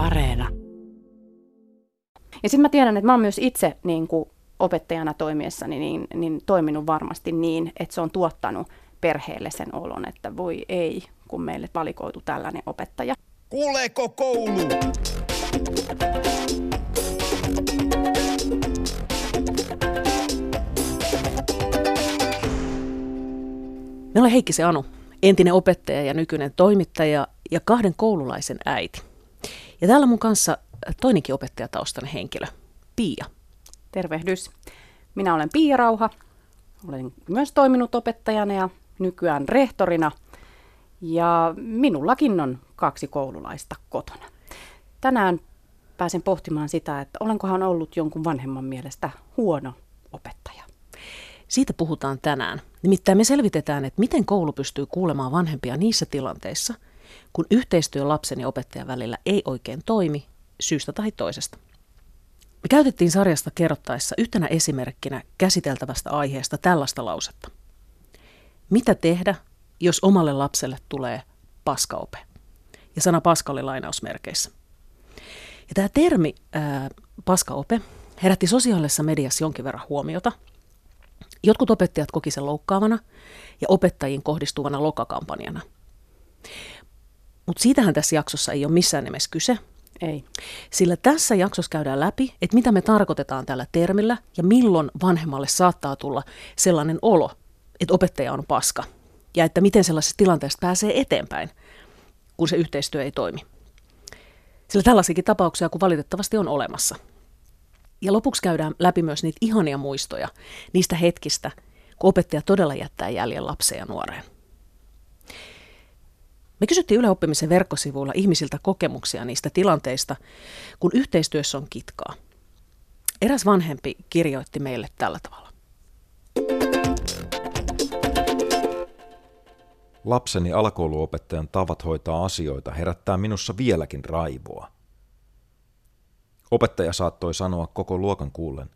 Areena. Ja sitten mä tiedän, että mä oon myös itse niin kuin opettajana toimiessani niin, niin toiminut varmasti niin, että se on tuottanut perheelle sen olon, että voi ei, kun meille valikoitu tällainen opettaja. Kuuleeko koulu? Me ollaan Heikki se Anu, entinen opettaja ja nykyinen toimittaja ja kahden koululaisen äiti. Ja täällä mun kanssa toinenkin opettajataustainen henkilö, Pia. Tervehdys. Minä olen Pia Rauha. Olen myös toiminut opettajana ja nykyään rehtorina. Ja minullakin on kaksi koululaista kotona. Tänään pääsen pohtimaan sitä, että olenkohan ollut jonkun vanhemman mielestä huono opettaja. Siitä puhutaan tänään. Nimittäin me selvitetään, että miten koulu pystyy kuulemaan vanhempia niissä tilanteissa, kun yhteistyö lapsen ja opettajan välillä ei oikein toimi syystä tai toisesta. Me käytettiin sarjasta kerrottaessa yhtenä esimerkkinä käsiteltävästä aiheesta tällaista lausetta. Mitä tehdä, jos omalle lapselle tulee paskaope? Ja sana paska oli lainausmerkeissä. Ja tämä termi ää, paskaope herätti sosiaalisessa mediassa jonkin verran huomiota. Jotkut opettajat koki sen loukkaavana ja opettajiin kohdistuvana lokakampanjana. Mutta siitähän tässä jaksossa ei ole missään nimessä kyse, Ei. sillä tässä jaksossa käydään läpi, että mitä me tarkoitetaan tällä termillä ja milloin vanhemmalle saattaa tulla sellainen olo, että opettaja on paska. Ja että miten sellaisesta tilanteesta pääsee eteenpäin, kun se yhteistyö ei toimi. Sillä tällaisiakin tapauksia kuin valitettavasti on olemassa. Ja lopuksi käydään läpi myös niitä ihania muistoja niistä hetkistä, kun opettaja todella jättää jäljen lapseen ja nuoreen. Me kysyttiin Yle Oppimisen verkkosivuilla ihmisiltä kokemuksia niistä tilanteista, kun yhteistyössä on kitkaa. Eräs vanhempi kirjoitti meille tällä tavalla. Lapseni alakouluopettajan tavat hoitaa asioita herättää minussa vieläkin raivoa. Opettaja saattoi sanoa koko luokan kuullen,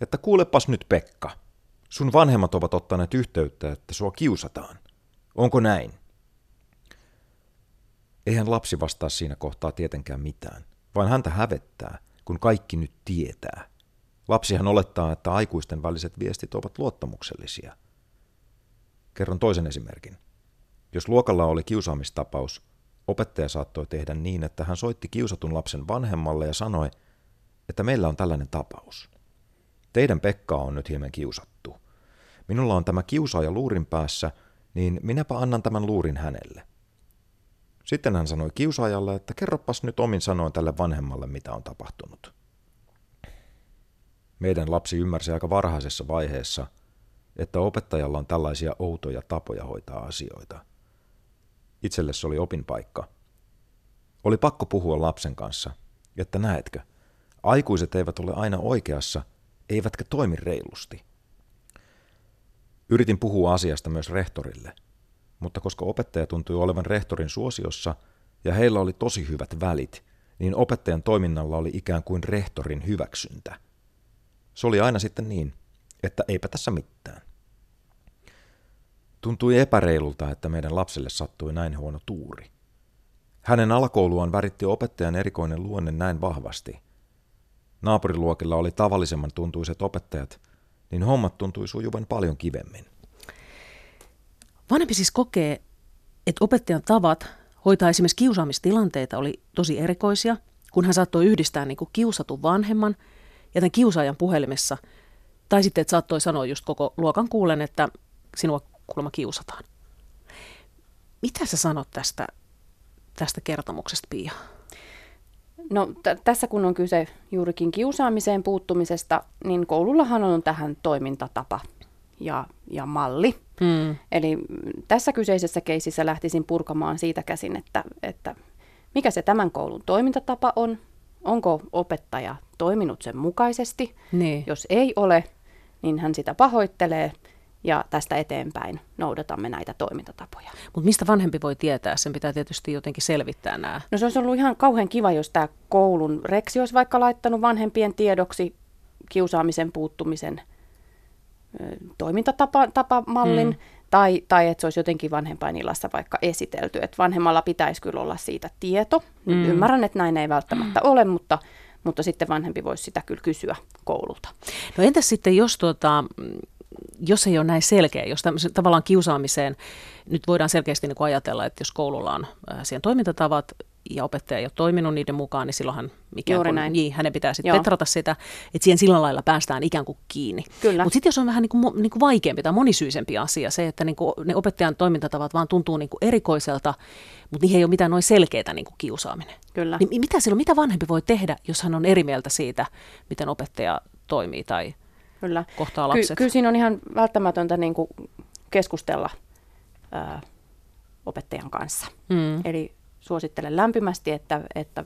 että kuulepas nyt Pekka, sun vanhemmat ovat ottaneet yhteyttä, että sua kiusataan. Onko näin? Eihän lapsi vastaa siinä kohtaa tietenkään mitään, vaan häntä hävettää, kun kaikki nyt tietää. Lapsihan olettaa, että aikuisten väliset viestit ovat luottamuksellisia. Kerron toisen esimerkin. Jos luokalla oli kiusaamistapaus, opettaja saattoi tehdä niin, että hän soitti kiusatun lapsen vanhemmalle ja sanoi, että meillä on tällainen tapaus. Teidän Pekkaa on nyt hieman kiusattu. Minulla on tämä kiusaaja luurin päässä, niin minäpä annan tämän luurin hänelle. Sitten hän sanoi kiusaajalle, että kerropas nyt omin sanoin tälle vanhemmalle, mitä on tapahtunut. Meidän lapsi ymmärsi aika varhaisessa vaiheessa, että opettajalla on tällaisia outoja tapoja hoitaa asioita. Itselle se oli opinpaikka. Oli pakko puhua lapsen kanssa, että näetkö, aikuiset eivät ole aina oikeassa, eivätkä toimi reilusti. Yritin puhua asiasta myös rehtorille, mutta koska opettaja tuntui olevan rehtorin suosiossa ja heillä oli tosi hyvät välit, niin opettajan toiminnalla oli ikään kuin rehtorin hyväksyntä. Se oli aina sitten niin, että eipä tässä mitään. Tuntui epäreilulta, että meidän lapselle sattui näin huono tuuri. Hänen alakouluaan väritti opettajan erikoinen luonne näin vahvasti. Naapuriluokilla oli tavallisemman tuntuiset opettajat, niin hommat tuntui sujuvan paljon kivemmin. Vanhempi siis kokee, että opettajan tavat hoitaa esimerkiksi kiusaamistilanteita oli tosi erikoisia, kun hän saattoi yhdistää niin kuin kiusatun vanhemman ja tämän kiusaajan puhelimessa, tai sitten, että saattoi sanoa just koko luokan kuulen, että sinua kuulemma kiusataan. Mitä sä sanot tästä, tästä kertomuksesta, Pia? No t- tässä kun on kyse juurikin kiusaamiseen puuttumisesta, niin koulullahan on tähän toimintatapa ja, ja malli. Hmm. Eli tässä kyseisessä keisissä lähtisin purkamaan siitä käsin, että, että mikä se tämän koulun toimintatapa on, onko opettaja toiminut sen mukaisesti. Niin. Jos ei ole, niin hän sitä pahoittelee ja tästä eteenpäin noudatamme näitä toimintatapoja. Mutta mistä vanhempi voi tietää? Sen pitää tietysti jotenkin selvittää nämä. No se olisi ollut ihan kauhean kiva, jos tämä koulun reksi olisi vaikka laittanut vanhempien tiedoksi kiusaamisen puuttumisen toimintatapamallin, Mm. Tai, tai että se olisi jotenkin vanhempainilassa vaikka esitelty, että vanhemmalla pitäisi kyllä olla siitä tieto. Nyt mm. ymmärrän, että näin ei välttämättä ole, mutta, mutta sitten vanhempi voisi sitä kyllä kysyä koululta. No entäs sitten, jos, tuota, jos ei ole näin selkeä, jos tavallaan kiusaamiseen, nyt voidaan selkeästi niin ajatella, että jos koululla on äh, siihen toimintatavat, ja opettaja ei ole toiminut niiden mukaan, niin silloinhan ikään kuin, näin. Niin, hänen pitää sitten petrata sitä, että siihen sillä lailla päästään ikään kuin kiinni. Mutta sitten jos on vähän niin kuin, niin kuin vaikeampi tai monisyisempi asia, se, että niin kuin ne opettajan toimintatavat vaan tuntuu niin kuin erikoiselta, mutta niihin ei ole mitään noin selkeitä niin kuin kiusaaminen. Kyllä. Niin mitä silloin, mitä vanhempi voi tehdä, jos hän on eri mieltä siitä, miten opettaja toimii tai kyllä. kohtaa lapset? Ky- kyllä siinä on ihan välttämätöntä niin kuin keskustella ö, opettajan kanssa. Mm. Eli suosittelen lämpimästi, että, että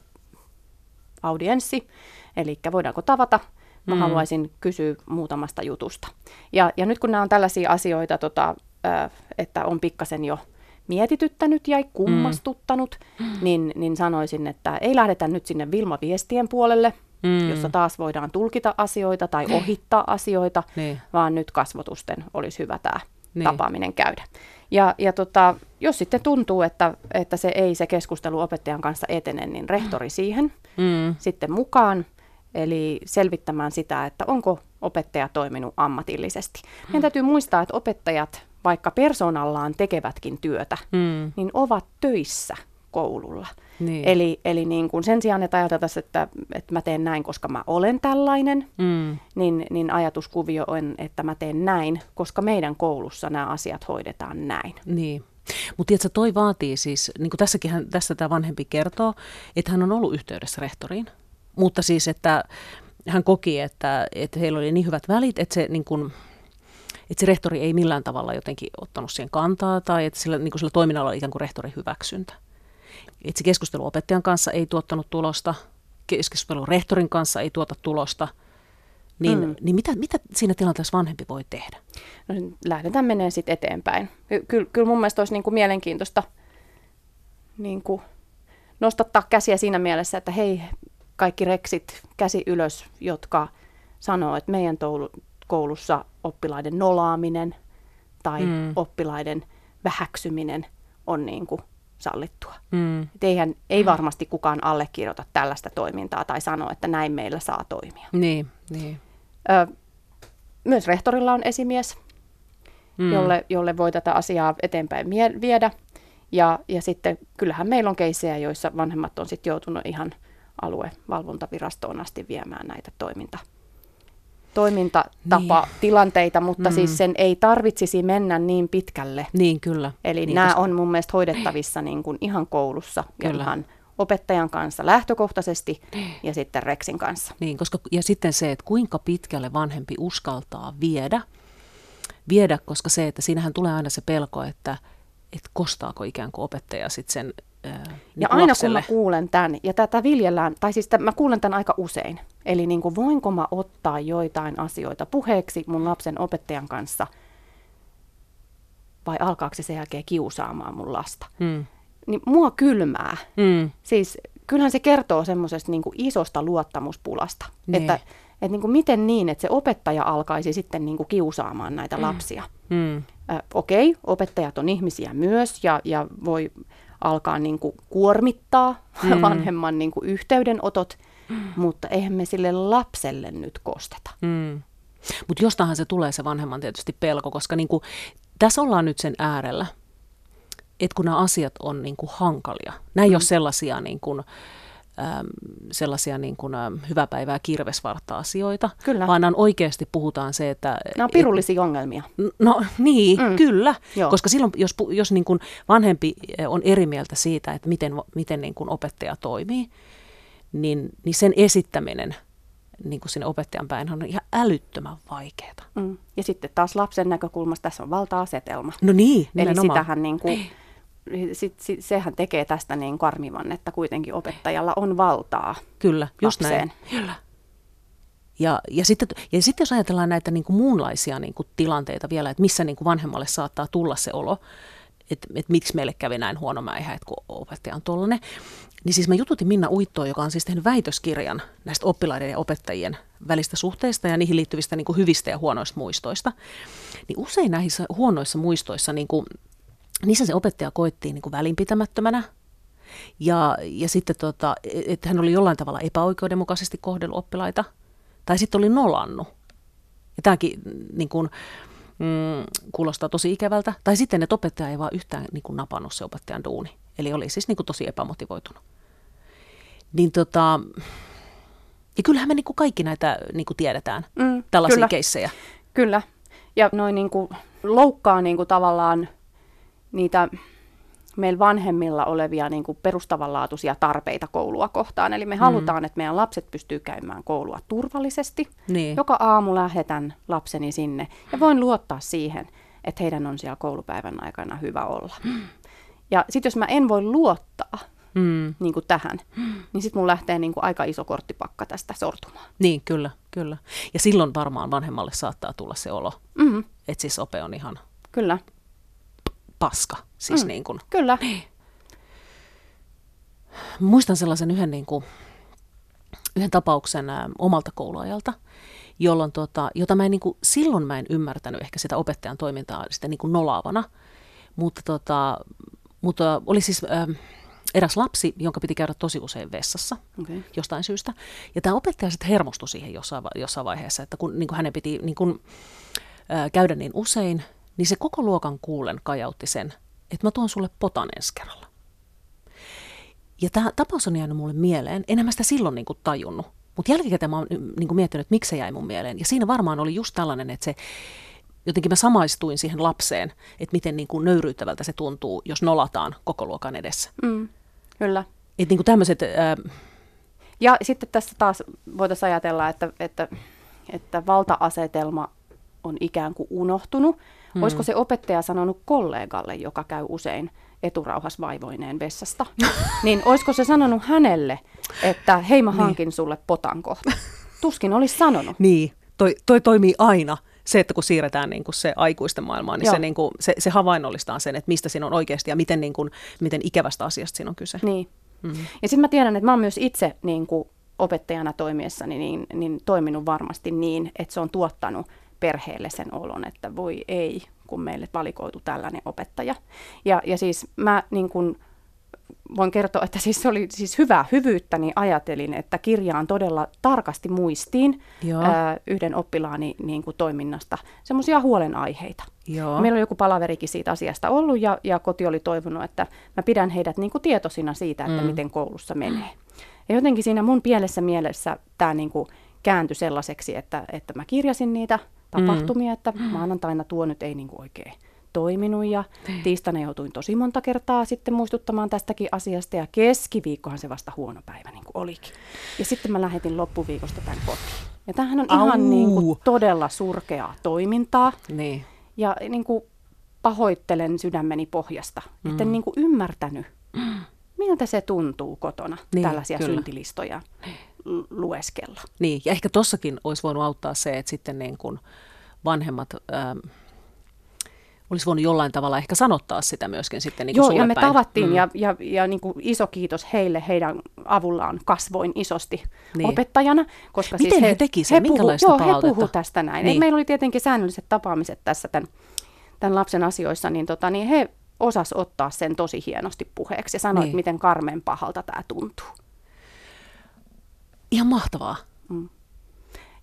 audienssi, eli voidaanko tavata, mä mm. haluaisin kysyä muutamasta jutusta. Ja, ja nyt kun nämä on tällaisia asioita, tota, että on pikkasen jo mietityttänyt ja kummastuttanut, mm. niin, niin sanoisin, että ei lähdetä nyt sinne Vilma-viestien puolelle, mm. jossa taas voidaan tulkita asioita tai ohittaa asioita, niin. vaan nyt kasvotusten olisi hyvä tämä niin. tapaaminen käydä. Ja, ja tota, jos sitten tuntuu, että, että se ei se keskustelu opettajan kanssa etene, niin rehtori siihen mm. sitten mukaan, eli selvittämään sitä, että onko opettaja toiminut ammatillisesti. Meidän mm. täytyy muistaa, että opettajat, vaikka persoonallaan tekevätkin työtä, mm. niin ovat töissä koululla. Niin. Eli, eli niin kuin sen sijaan, että ajateltaisiin, että, että mä teen näin, koska mä olen tällainen, mm. niin, niin ajatuskuvio on, että mä teen näin, koska meidän koulussa nämä asiat hoidetaan näin. Niin. Mutta tiedätkö, toi vaatii siis, niin kuin tässäkin hän, tässä tämä vanhempi kertoo, että hän on ollut yhteydessä rehtoriin, mutta siis, että hän koki, että, että heillä oli niin hyvät välit, että se niin kuin, että se rehtori ei millään tavalla jotenkin ottanut siihen kantaa tai että sillä, niin kuin sillä toiminnalla oli ikään kuin rehtorin hyväksyntä. Itse keskustelu opettajan kanssa ei tuottanut tulosta, keskustelu rehtorin kanssa ei tuota tulosta. Niin, mm. niin mitä, mitä siinä tilanteessa vanhempi voi tehdä? No, lähdetään menemään sitten eteenpäin. Ky- kyllä mun mielestä olisi niin kuin mielenkiintoista niin kuin nostattaa käsiä siinä mielessä, että hei, kaikki reksit käsi ylös, jotka sanoo, että meidän koulussa oppilaiden nolaaminen tai mm. oppilaiden vähäksyminen on niin kuin sallittua. Mm. Et eihän, ei varmasti kukaan allekirjoita tällaista toimintaa tai sano, että näin meillä saa toimia. Niin, niin. Ö, myös rehtorilla on esimies, mm. jolle, jolle voi tätä asiaa eteenpäin mie- viedä. Ja, ja sitten kyllähän meillä on keissejä, joissa vanhemmat on sitten joutunut ihan aluevalvontavirastoon asti viemään näitä toiminta toimintatapa niin. tilanteita, mutta mm. siis sen ei tarvitsisi mennä niin pitkälle. Niin, kyllä. Eli niin, nämä koska... on mun mielestä hoidettavissa niin kuin ihan koulussa kyllä. ja ihan opettajan kanssa lähtökohtaisesti niin. ja sitten Rexin kanssa. Niin, koska, ja sitten se, että kuinka pitkälle vanhempi uskaltaa viedä, viedä, koska se, että siinähän tulee aina se pelko, että, että kostaako ikään kuin opettaja sitten sen Ja aina lapselle. kun mä kuulen tämän, ja tätä viljellään, tai siis tämän, mä kuulen tämän aika usein, eli niin kuin voinko mä ottaa joitain asioita puheeksi mun lapsen opettajan kanssa, vai alkaako se sen jälkeen kiusaamaan mun lasta. Hmm. Niin mua kylmää. Hmm. Siis kyllähän se kertoo semmoisesta niin isosta luottamuspulasta, niin. että että niin kuin miten niin, että se opettaja alkaisi sitten niin kuin kiusaamaan näitä mm. lapsia. Mm. Äh, Okei, okay, opettajat on ihmisiä myös ja, ja voi alkaa niin kuin kuormittaa mm. vanhemman niin kuin yhteydenotot, mm. mutta eihän me sille lapselle nyt kosteta. Mm. Mutta jostahan se tulee se vanhemman tietysti pelko, koska niin kuin, tässä ollaan nyt sen äärellä, että kun nämä asiat on niin kuin hankalia. Nämä ei mm. ole sellaisia niin kuin, sellaisia niin kuin, hyvää päivää kirvesvartta asioita, kyllä. vaan on oikeasti puhutaan se, että... Nämä on pirullisia et, ongelmia. No niin, mm. kyllä, Joo. koska silloin jos, jos niin kuin vanhempi on eri mieltä siitä, että miten, miten niin kuin opettaja toimii, niin, niin sen esittäminen niin kuin sinne opettajan päin on ihan älyttömän vaikeaa. Mm. Ja sitten taas lapsen näkökulmasta tässä on valta-asetelma. No niin, Eli sitähän niin kuin, sit, sit, sehän tekee tästä niin karmivan, että kuitenkin opettajalla on valtaa Kyllä, just lapseen. näin. Kyllä. Ja, ja, sitten, ja sitten jos ajatellaan näitä niin kuin muunlaisia niin kuin tilanteita vielä, että missä niin kuin vanhemmalle saattaa tulla se olo, että et miksi meille kävi näin huono mäihä, että kun opettaja on tuollainen. Niin siis mä jututin Minna Uittoa, joka on siis tehnyt väitöskirjan näistä oppilaiden ja opettajien välistä suhteista ja niihin liittyvistä niin kuin hyvistä ja huonoista muistoista. Niin usein näissä huonoissa muistoissa, niin kuin, niissä se opettaja koettiin niin kuin välinpitämättömänä, ja, ja sitten, tota, että hän oli jollain tavalla epäoikeudenmukaisesti kohdellut oppilaita, tai sitten oli nolannut. Ja tämäkin niin kuin, mm, kuulostaa tosi ikävältä. Tai sitten, että opettaja ei vaan yhtään niin kuin napannut se opettajan duuni. Eli oli siis niin kuin tosi epämotivoitunut. Niin tota, ja kyllähän me niin kuin kaikki näitä niin kuin tiedetään, mm, tällaisia kyllä. keissejä. Kyllä. Ja noin niin kuin loukkaa niin kuin tavallaan niitä meillä vanhemmilla olevia niin kuin perustavanlaatuisia tarpeita koulua kohtaan. Eli me mm. halutaan, että meidän lapset pystyy käymään koulua turvallisesti. Niin. Joka aamu lähetän lapseni sinne ja voin luottaa siihen, että heidän on siellä koulupäivän aikana hyvä olla. Mm. Ja sitten jos mä en voi luottaa mm. niin kuin tähän, niin sitten mun lähtee niin kuin aika iso korttipakka tästä sortumaan. Niin, kyllä, kyllä. Ja silloin varmaan vanhemmalle saattaa tulla se olo, mm. että siis ope on ihan kyllä. Paska. Siis mm. niin kuin. Kyllä. Niin. Muistan sellaisen yhden, niin kuin, yhden tapauksen ä, omalta kouluajalta, jolloin, tota, jota mä en, niin kuin, silloin mä en ymmärtänyt ehkä sitä opettajan toimintaa sitä niin kuin nolaavana, mutta, tota, mutta oli siis... Ä, eräs lapsi, jonka piti käydä tosi usein vessassa okay. jostain syystä. Ja tämä opettaja sitten hermostui siihen jossain, jossain vaiheessa, että kun niin kuin hänen piti niin kuin, ää, käydä niin usein, niin se koko luokan kuulen kajautti sen, että mä tuon sulle potan ensi kerralla. Ja tämä tapaus on jäänyt mulle mieleen. Enhän mä sitä silloin niin kuin tajunnut. Mutta jälkikäteen mä oon niin kuin miettinyt, että miksi se jäi mun mieleen. Ja siinä varmaan oli just tällainen, että se jotenkin mä samaistuin siihen lapseen, että miten niin kuin nöyryyttävältä se tuntuu, jos nolataan koko luokan edessä. Mm, kyllä. Että niin tämmöiset... Ää... Ja sitten tässä taas voitaisiin ajatella, että, että, että valta-asetelma on ikään kuin unohtunut. Hmm. Olisiko se opettaja sanonut kollegalle, joka käy usein eturauhasvaivoineen vessasta, niin olisiko se sanonut hänelle, että hei mä niin. hankin niin. sulle potan kohta? Tuskin olisi sanonut. Niin, toi, toi toimii aina se, että kun siirretään niin kuin se aikuisten maailmaan, niin se, niin kuin, se, se havainnollistaa sen, että mistä siinä on oikeasti ja miten, niin kuin, miten ikävästä asiasta siinä on kyse. Niin. Mm-hmm. Ja sitten mä tiedän, että mä oon myös itse niin kuin opettajana toimiessani niin, niin toiminut varmasti niin, että se on tuottanut perheelle sen olon, että voi ei, kun meille valikoitu tällainen opettaja. Ja, ja siis mä niin kun, voin kertoa, että siis se oli siis hyvää hyvyyttä, niin ajatelin, että kirjaan todella tarkasti muistiin ää, yhden oppilaani niin kuin toiminnasta semmoisia huolenaiheita. Joo. Meillä oli joku palaverikin siitä asiasta ollut ja, ja koti oli toivonut, että mä pidän heidät niin kuin tietoisina siitä, että mm. miten koulussa menee. Ja jotenkin siinä mun pielessä mielessä tämä niin kuin kääntyi sellaiseksi, että, että mä kirjasin niitä tapahtumia, mm. että maanantaina tuo nyt ei niin kuin oikein toiminut ja niin. tiistaina joutuin tosi monta kertaa sitten muistuttamaan tästäkin asiasta ja keskiviikkohan se vasta huono päivä niin kuin olikin. Ja sitten mä lähetin loppuviikosta tämän kotiin. Ja tämähän on Au. ihan niin kuin todella surkeaa toimintaa. Niin. Ja niin kuin pahoittelen sydämeni pohjasta, mm. että en niin kuin ymmärtänyt, miltä se tuntuu kotona, niin, tällaisia kyllä. syntilistoja lueskella. Niin, ja ehkä tossakin olisi voinut auttaa se, että sitten niin kuin vanhemmat... Ähm, olisi voinut jollain tavalla ehkä sanottaa sitä myöskin sitten niin Joo, ja me päin. tavattiin mm. ja, ja, ja niin kuin iso kiitos heille, heidän avullaan kasvoin isosti niin. opettajana. Koska Miten siis he, he teki sen? He puhu, joo, he puhu tästä näin. Niin. Meillä oli tietenkin säännölliset tapaamiset tässä tämän, tämän lapsen asioissa, niin, tota, niin he osas ottaa sen tosi hienosti puheeksi ja sanoa, niin. miten karmeen pahalta tämä tuntuu. Ihan mahtavaa. Mm.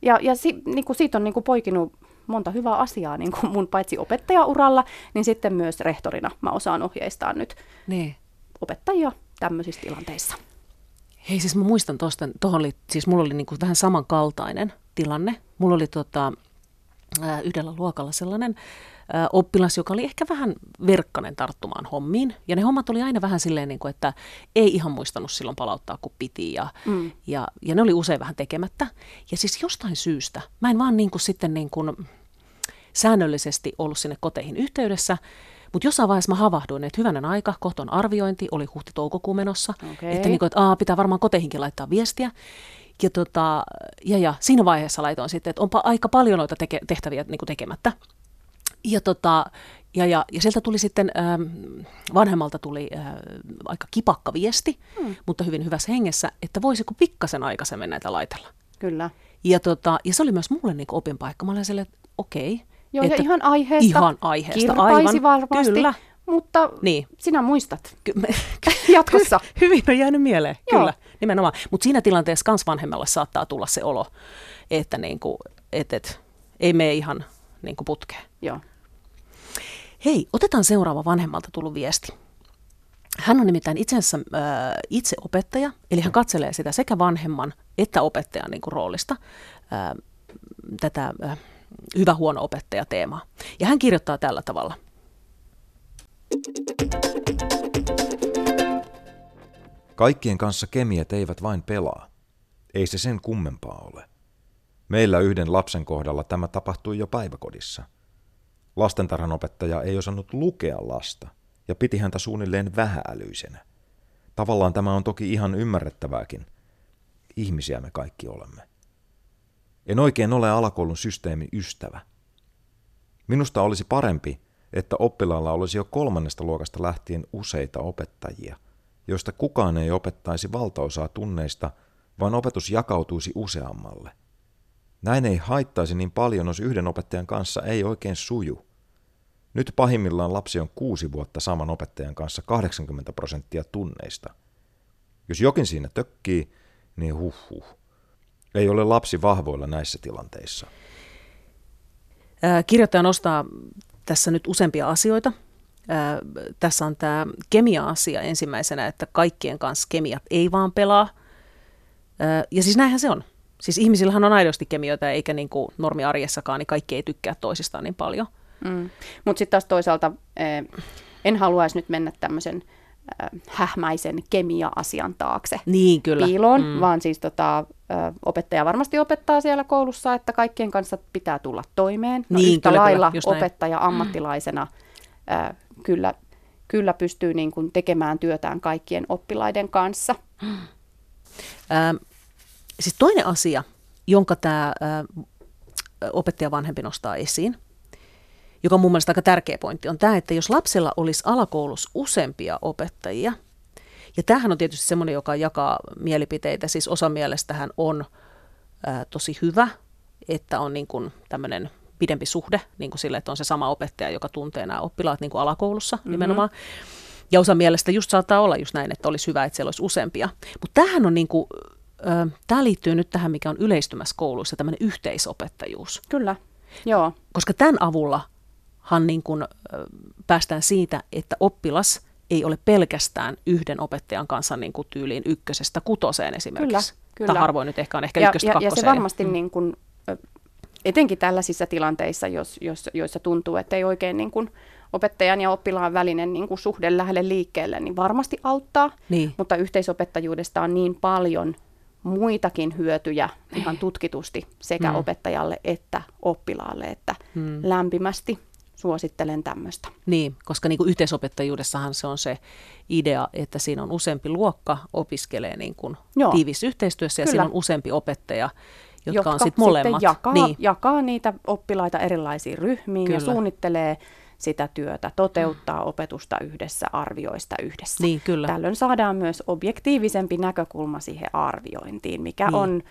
Ja, ja si, niin kuin siitä on niin kuin poikinut monta hyvää asiaa niin kuin mun paitsi opettajauralla, niin sitten myös rehtorina mä osaan ohjeistaa nyt niin. opettajia tämmöisissä tilanteissa. Hei siis mä muistan tuosta, oli, siis mulla oli niin kuin vähän samankaltainen tilanne. Mulla oli tota, yhdellä luokalla sellainen oppilas, joka oli ehkä vähän verkkanen tarttumaan hommiin. Ja ne hommat oli aina vähän silleen, niin kuin, että ei ihan muistanut silloin palauttaa, kun piti. Ja, mm. ja, ja ne oli usein vähän tekemättä. Ja siis jostain syystä, mä en vaan niin kuin sitten niin kuin säännöllisesti ollut sinne koteihin yhteydessä, mutta jossain vaiheessa mä havahduin, että hyvänen aika, kohton arviointi oli huhti-toukokuun menossa. Okay. Että, niin kuin, että aa, pitää varmaan koteihinkin laittaa viestiä. Ja, tota, ja, ja siinä vaiheessa laitoin sitten, että onpa aika paljon noita teke, tehtäviä niin kuin tekemättä. Ja, tota, Ja, ja, ja sieltä tuli sitten, ähm, vanhemmalta tuli äh, aika kipakka viesti, mm. mutta hyvin hyvässä hengessä, että voisiko pikkasen aikaisemmin näitä laitella. Kyllä. Ja, tota, ja se oli myös mulle niin opinpaikka. Mä olin silleen, että okei. Joo, että ja ihan aiheesta. Ihan aiheesta, Kirpaisi aivan. varmasti. Kyllä. Mutta Niin. sinä muistat Ky- me- jatkossa. Hy- hyvin on jäänyt mieleen, Joo. kyllä, nimenomaan. Mutta siinä tilanteessa kans vanhemmalle saattaa tulla se olo, että niinku, et, et, ei mene ihan niinku putkeen. Joo. Hei, otetaan seuraava vanhemmalta tullut viesti. Hän on nimittäin itsensä äh, itse opettaja, eli hän katselee sitä sekä vanhemman että opettajan niin kuin, roolista, äh, tätä äh, hyvä-huono opettaja-teemaa. Ja hän kirjoittaa tällä tavalla. Kaikkien kanssa kemiat eivät vain pelaa. Ei se sen kummempaa ole. Meillä yhden lapsen kohdalla tämä tapahtui jo päiväkodissa. Lastentarhanopettaja ei osannut lukea lasta ja piti häntä suunnilleen vähäälyisenä. Tavallaan tämä on toki ihan ymmärrettävääkin. Ihmisiä me kaikki olemme. En oikein ole alakoulun systeemin ystävä. Minusta olisi parempi, että oppilaalla olisi jo kolmannesta luokasta lähtien useita opettajia, joista kukaan ei opettaisi valtaosaa tunneista, vaan opetus jakautuisi useammalle. Näin ei haittaisi niin paljon, jos yhden opettajan kanssa ei oikein suju. Nyt pahimmillaan lapsi on kuusi vuotta saman opettajan kanssa 80 prosenttia tunneista. Jos jokin siinä tökkii, niin huh huh. Ei ole lapsi vahvoilla näissä tilanteissa. Kirjoittaja nostaa tässä nyt useampia asioita. Tässä on tämä kemia-asia ensimmäisenä, että kaikkien kanssa kemiat ei vaan pelaa. Ja siis näinhän se on. Siis ihmisillähän on aidosti kemioita, eikä niin kuin normiarjessakaan, niin kaikki ei tykkää toisistaan niin paljon. Mm. Mutta sitten taas toisaalta eh, en haluaisi nyt mennä tämmöisen eh, hähmäisen kemia-asian taakse Niin, kyllä. piiloon, mm. vaan siis tota, ö, opettaja varmasti opettaa siellä koulussa, että kaikkien kanssa pitää tulla toimeen. No, Niin, yhtä kyllä, kyllä, lailla just näin. opettaja ammattilaisena ö, kyllä, kyllä pystyy niin kuin tekemään työtään kaikkien oppilaiden kanssa. Ää, siis toinen asia, jonka tämä opettaja vanhempi nostaa esiin, joka on mun mielestä aika tärkeä pointti, on tämä, että jos lapsella olisi alakoulussa useampia opettajia, ja tämähän on tietysti semmoinen, joka jakaa mielipiteitä, siis osa mielestähän on ää, tosi hyvä, että on niin kuin tämmöinen pidempi suhde niin kuin sille, että on se sama opettaja, joka tuntee nämä oppilaat niin kuin alakoulussa mm-hmm. nimenomaan. Ja osa mielestä just saattaa olla just näin, että olisi hyvä, että siellä olisi useampia. Mutta tämähän on niin kuin, tämä liittyy nyt tähän, mikä on yleistymässä kouluissa, tämmöinen yhteisopettajuus. Kyllä, joo. Koska tämän avullahan niin kuin, ö, päästään siitä, että oppilas ei ole pelkästään yhden opettajan kanssa niin kuin tyyliin ykkösestä kutoseen esimerkiksi. Kyllä, kyllä. Tai harvoin nyt ehkä on ehkä ja, ykköstä ja, ja se kakkoseen. varmasti mm. niin kuin, etenkin tällaisissa tilanteissa, jos, jos, joissa tuntuu, että ei oikein niin kuin opettajan ja oppilaan välinen niin kuin suhde lähde liikkeelle, niin varmasti auttaa. Niin. Mutta yhteisopettajuudesta on niin paljon muitakin hyötyjä ihan tutkitusti sekä Mm. opettajalle että oppilaalle, että Mm. lämpimästi suosittelen tämmöistä. Niin, koska niin kuin yhteisopettajuudessahan se on se idea, että siinä on useampi luokka opiskelee niin kuin Joo. tiivissä yhteistyössä ja Kyllä. siinä on useampi opettaja, jotka, on sitten molemmat. jakaa, niin, jakaa niitä oppilaita erilaisiin ryhmiin ja Kyllä. suunnittelee sitä työtä, toteuttaa opetusta yhdessä, arvioista yhdessä. niin, kyllä. Tällöin saadaan myös objektiivisempi näkökulma siihen arviointiin, mikä Niin. on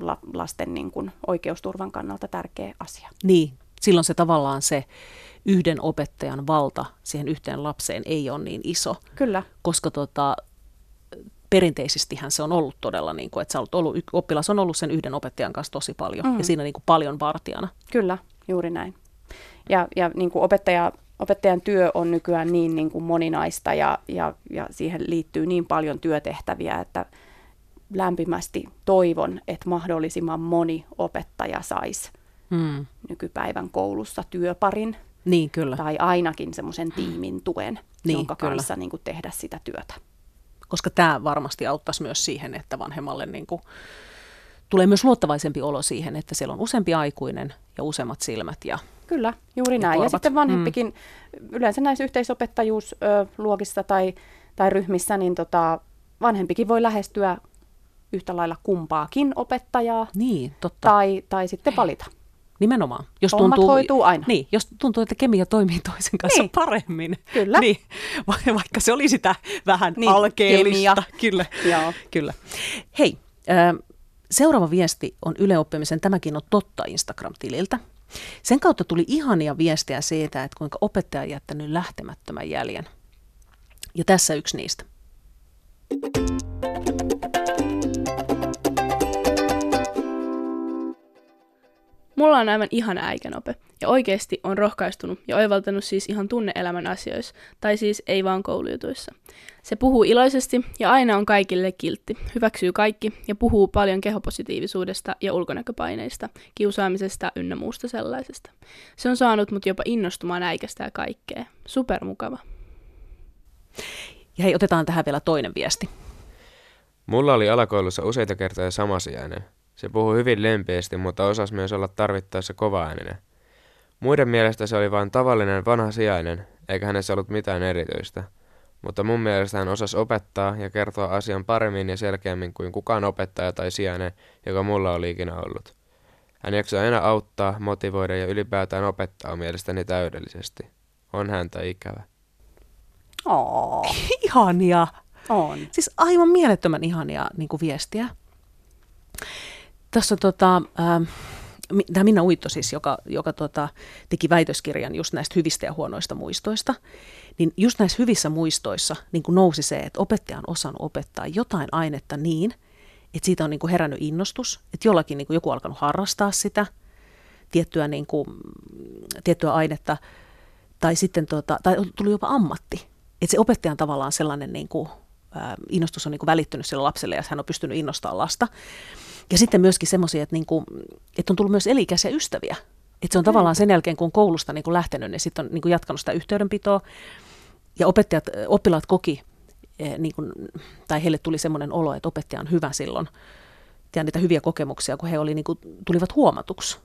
la- lasten niin kuin oikeusturvan kannalta tärkeä asia. Niin, silloin se tavallaan se yhden opettajan valta siihen yhteen lapseen ei ole niin iso, Kyllä, koska tota, perinteisestihän se on ollut todella, niin kuin, että sä olet ollut, oppilas on ollut sen yhden opettajan kanssa tosi paljon Mm. ja siinä niin kuin paljon vartijana. kyllä, juuri näin. Ja, ja niin kuin opettaja, opettajan työ on nykyään niin, niin kuin moninaista ja, ja, ja siihen liittyy niin paljon työtehtäviä, että lämpimästi toivon, että mahdollisimman moni opettaja saisi Mm. nykypäivän koulussa työparin Niin, kyllä. tai ainakin semmoisen tiimin tuen, Niin, jonka kyllä. kanssa niin kuin tehdä sitä työtä. koska tämä varmasti auttaisi myös siihen, että vanhemmalle niin kuin, tulee myös luottavaisempi olo siihen, että siellä on useampi aikuinen ja useammat silmät. Ja, Kyllä, juuri Ja näin. Ja korvat. sitten vanhempikin, mm. yleensä näissä yhteisopettajuusluokissa tai, tai ryhmissä, niin tota, vanhempikin voi lähestyä yhtä lailla kumpaakin opettajaa niin, totta. tai, tai sitten valita. Nimenomaan. Jos Hommat tuntuu, hoituu aina. Niin, jos tuntuu, että kemia toimii toisen kanssa niin. paremmin. Kyllä. Niin, vaikka se oli sitä vähän niin, alkeellista. Kemia. Kyllä. Joo. Kyllä. Hei, seuraava viesti on yleoppimisen Tämäkin on totta Instagram-tililtä. Sen kautta tuli ihania viestiä siitä, että kuinka opettaja on jättänyt lähtemättömän jäljen. Ja tässä yksi niistä. Mulla on aivan ihana äikänope, ja oikeasti on rohkaistunut ja oivaltanut siis ihan tunneelämän asioissa, tai siis ei vaan koulujutuissa. Se puhuu iloisesti ja aina on kaikille kiltti, hyväksyy kaikki ja puhuu paljon kehopositiivisuudesta ja ulkonäköpaineista, kiusaamisesta ynnä muusta sellaisesta. Se on saanut mut jopa innostumaan äikästä ja kaikkea. Supermukava. Ja hei, otetaan tähän vielä toinen viesti. Mulla oli alakoulussa useita kertoja samasiainen. Se puhui hyvin lempeästi, mutta osasi myös olla tarvittaessa kova-ääninen. Muiden mielestä se oli vain tavallinen vanha sijainen, eikä hänessä ollut mitään erityistä. Mutta mun mielestä hän osasi opettaa ja kertoa asian paremmin ja selkeämmin kuin kukaan opettaja tai sijainen, joka mulla oli ikinä ollut. Hän jaksoi aina auttaa, motivoida ja ylipäätään opettaa mielestäni täydellisesti. On häntä ikävä. Oh. ihania. On. Siis aivan mielettömän ihania niin kuin viestiä. Tässä on tota, äh, tämä Minna Uitto siis, joka, joka tota, teki väitöskirjan just näistä hyvistä ja huonoista muistoista, niin just näissä hyvissä muistoissa niin kuin nousi se, että opettaja on osannut opettaa jotain ainetta niin, että siitä on niin kuin herännyt innostus, että jollakin niin kuin joku on alkanut harrastaa sitä tiettyä, niin kuin, tiettyä ainetta, tai sitten tota, tai tuli jopa ammatti. Että se opettajan tavallaan sellainen niin kuin, innostus on niin kuin välittynyt sille lapselle ja hän on pystynyt innostamaan lasta. Ja sitten myöskin semmoisia, että, niinku, että on tullut myös elikäisiä ystäviä. Että se on tavallaan sen jälkeen, kun on koulusta niin kuin lähtenyt, niin sitten on niin kuin jatkanut sitä yhteydenpitoa. Ja opettajat, oppilaat koki, eh, niin kuin, tai heille tuli semmoinen olo, että opettaja on hyvä silloin. Ja niitä hyviä kokemuksia, kun he oli, niin kuin, tulivat huomatuksi.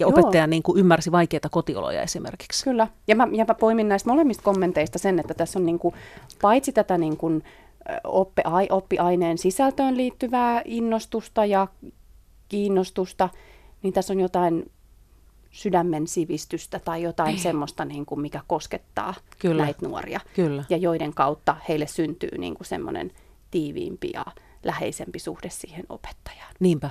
Ja Joo. opettaja niin kuin ymmärsi vaikeita kotioloja esimerkiksi. Kyllä. Ja mä, ja mä poimin näistä molemmista kommenteista sen, että tässä on niin kuin, paitsi tätä niin kuin, oppi, oppiaineen sisältöön liittyvää innostusta ja kiinnostusta, niin tässä on jotain sydämen sivistystä tai jotain Ei. semmoista, niin kuin, mikä koskettaa Kyllä. näitä nuoria. Kyllä. Ja joiden kautta heille syntyy niin kuin semmoinen tiiviimpi ja läheisempi suhde siihen opettajaan. Niinpä.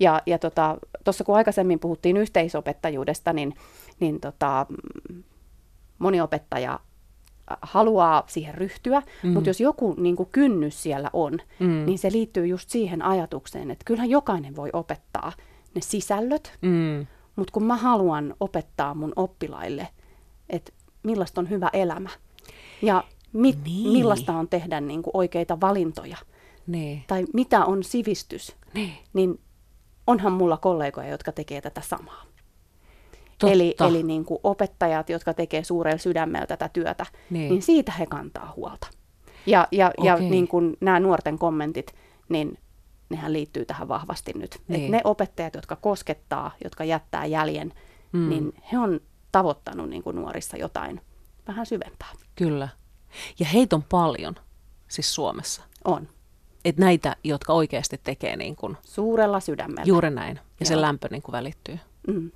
Ja, ja tuossa tota, kun aikaisemmin puhuttiin yhteisopettajuudesta, niin, niin tota, moni opettaja haluaa siihen ryhtyä, mm. mutta jos joku niin kuin kynnys siellä on, mm. niin se liittyy just siihen ajatukseen, että kyllähän jokainen voi opettaa ne sisällöt, mm. mutta kun mä haluan opettaa mun oppilaille, että millaista on hyvä elämä ja mit, niin. millaista on tehdä niin kuin oikeita valintoja niin. tai mitä on sivistys, niin. niin onhan mulla kollegoja, jotka tekee tätä samaa. Totta. Eli, eli niin kuin opettajat, jotka tekee suurella sydämellä tätä työtä, niin, niin siitä he kantaa huolta. Ja, ja, okay. ja niin kuin nämä nuorten kommentit, niin nehän liittyy tähän vahvasti nyt. Niin. Et ne opettajat, jotka koskettaa, jotka jättää jäljen, mm. niin he on tavoittanut niin kuin nuorissa jotain vähän syvempää. Kyllä. Ja heitä on paljon, siis Suomessa. On. Et näitä, jotka oikeasti tekee niin kuin... Suurella sydämellä. Juuri näin. Ja Joo. se lämpö niin kuin välittyy. Mm.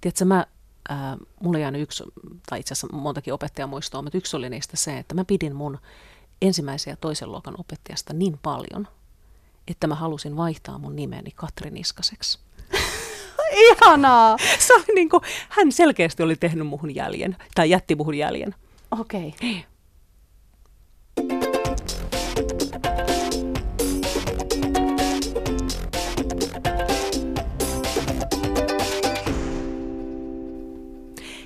Tiedätkö, mä, äh, mulla jäänyt yksi, tai itse asiassa montakin opettajamuistoa, mutta yksi oli niistä se, että mä pidin mun ensimmäisen ja toisen luokan opettajasta niin paljon, että mä halusin vaihtaa mun nimeni Katri Niskaseksi. Ihanaa! Se oli niin kuin, hän selkeästi oli tehnyt muhun jäljen, tai jätti muhun jäljen. Okei. Okay.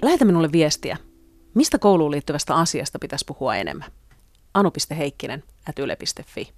Lähetä minulle viestiä. Mistä kouluun liittyvästä asiasta pitäisi puhua enemmän? anu.heikkinen at yle.fi.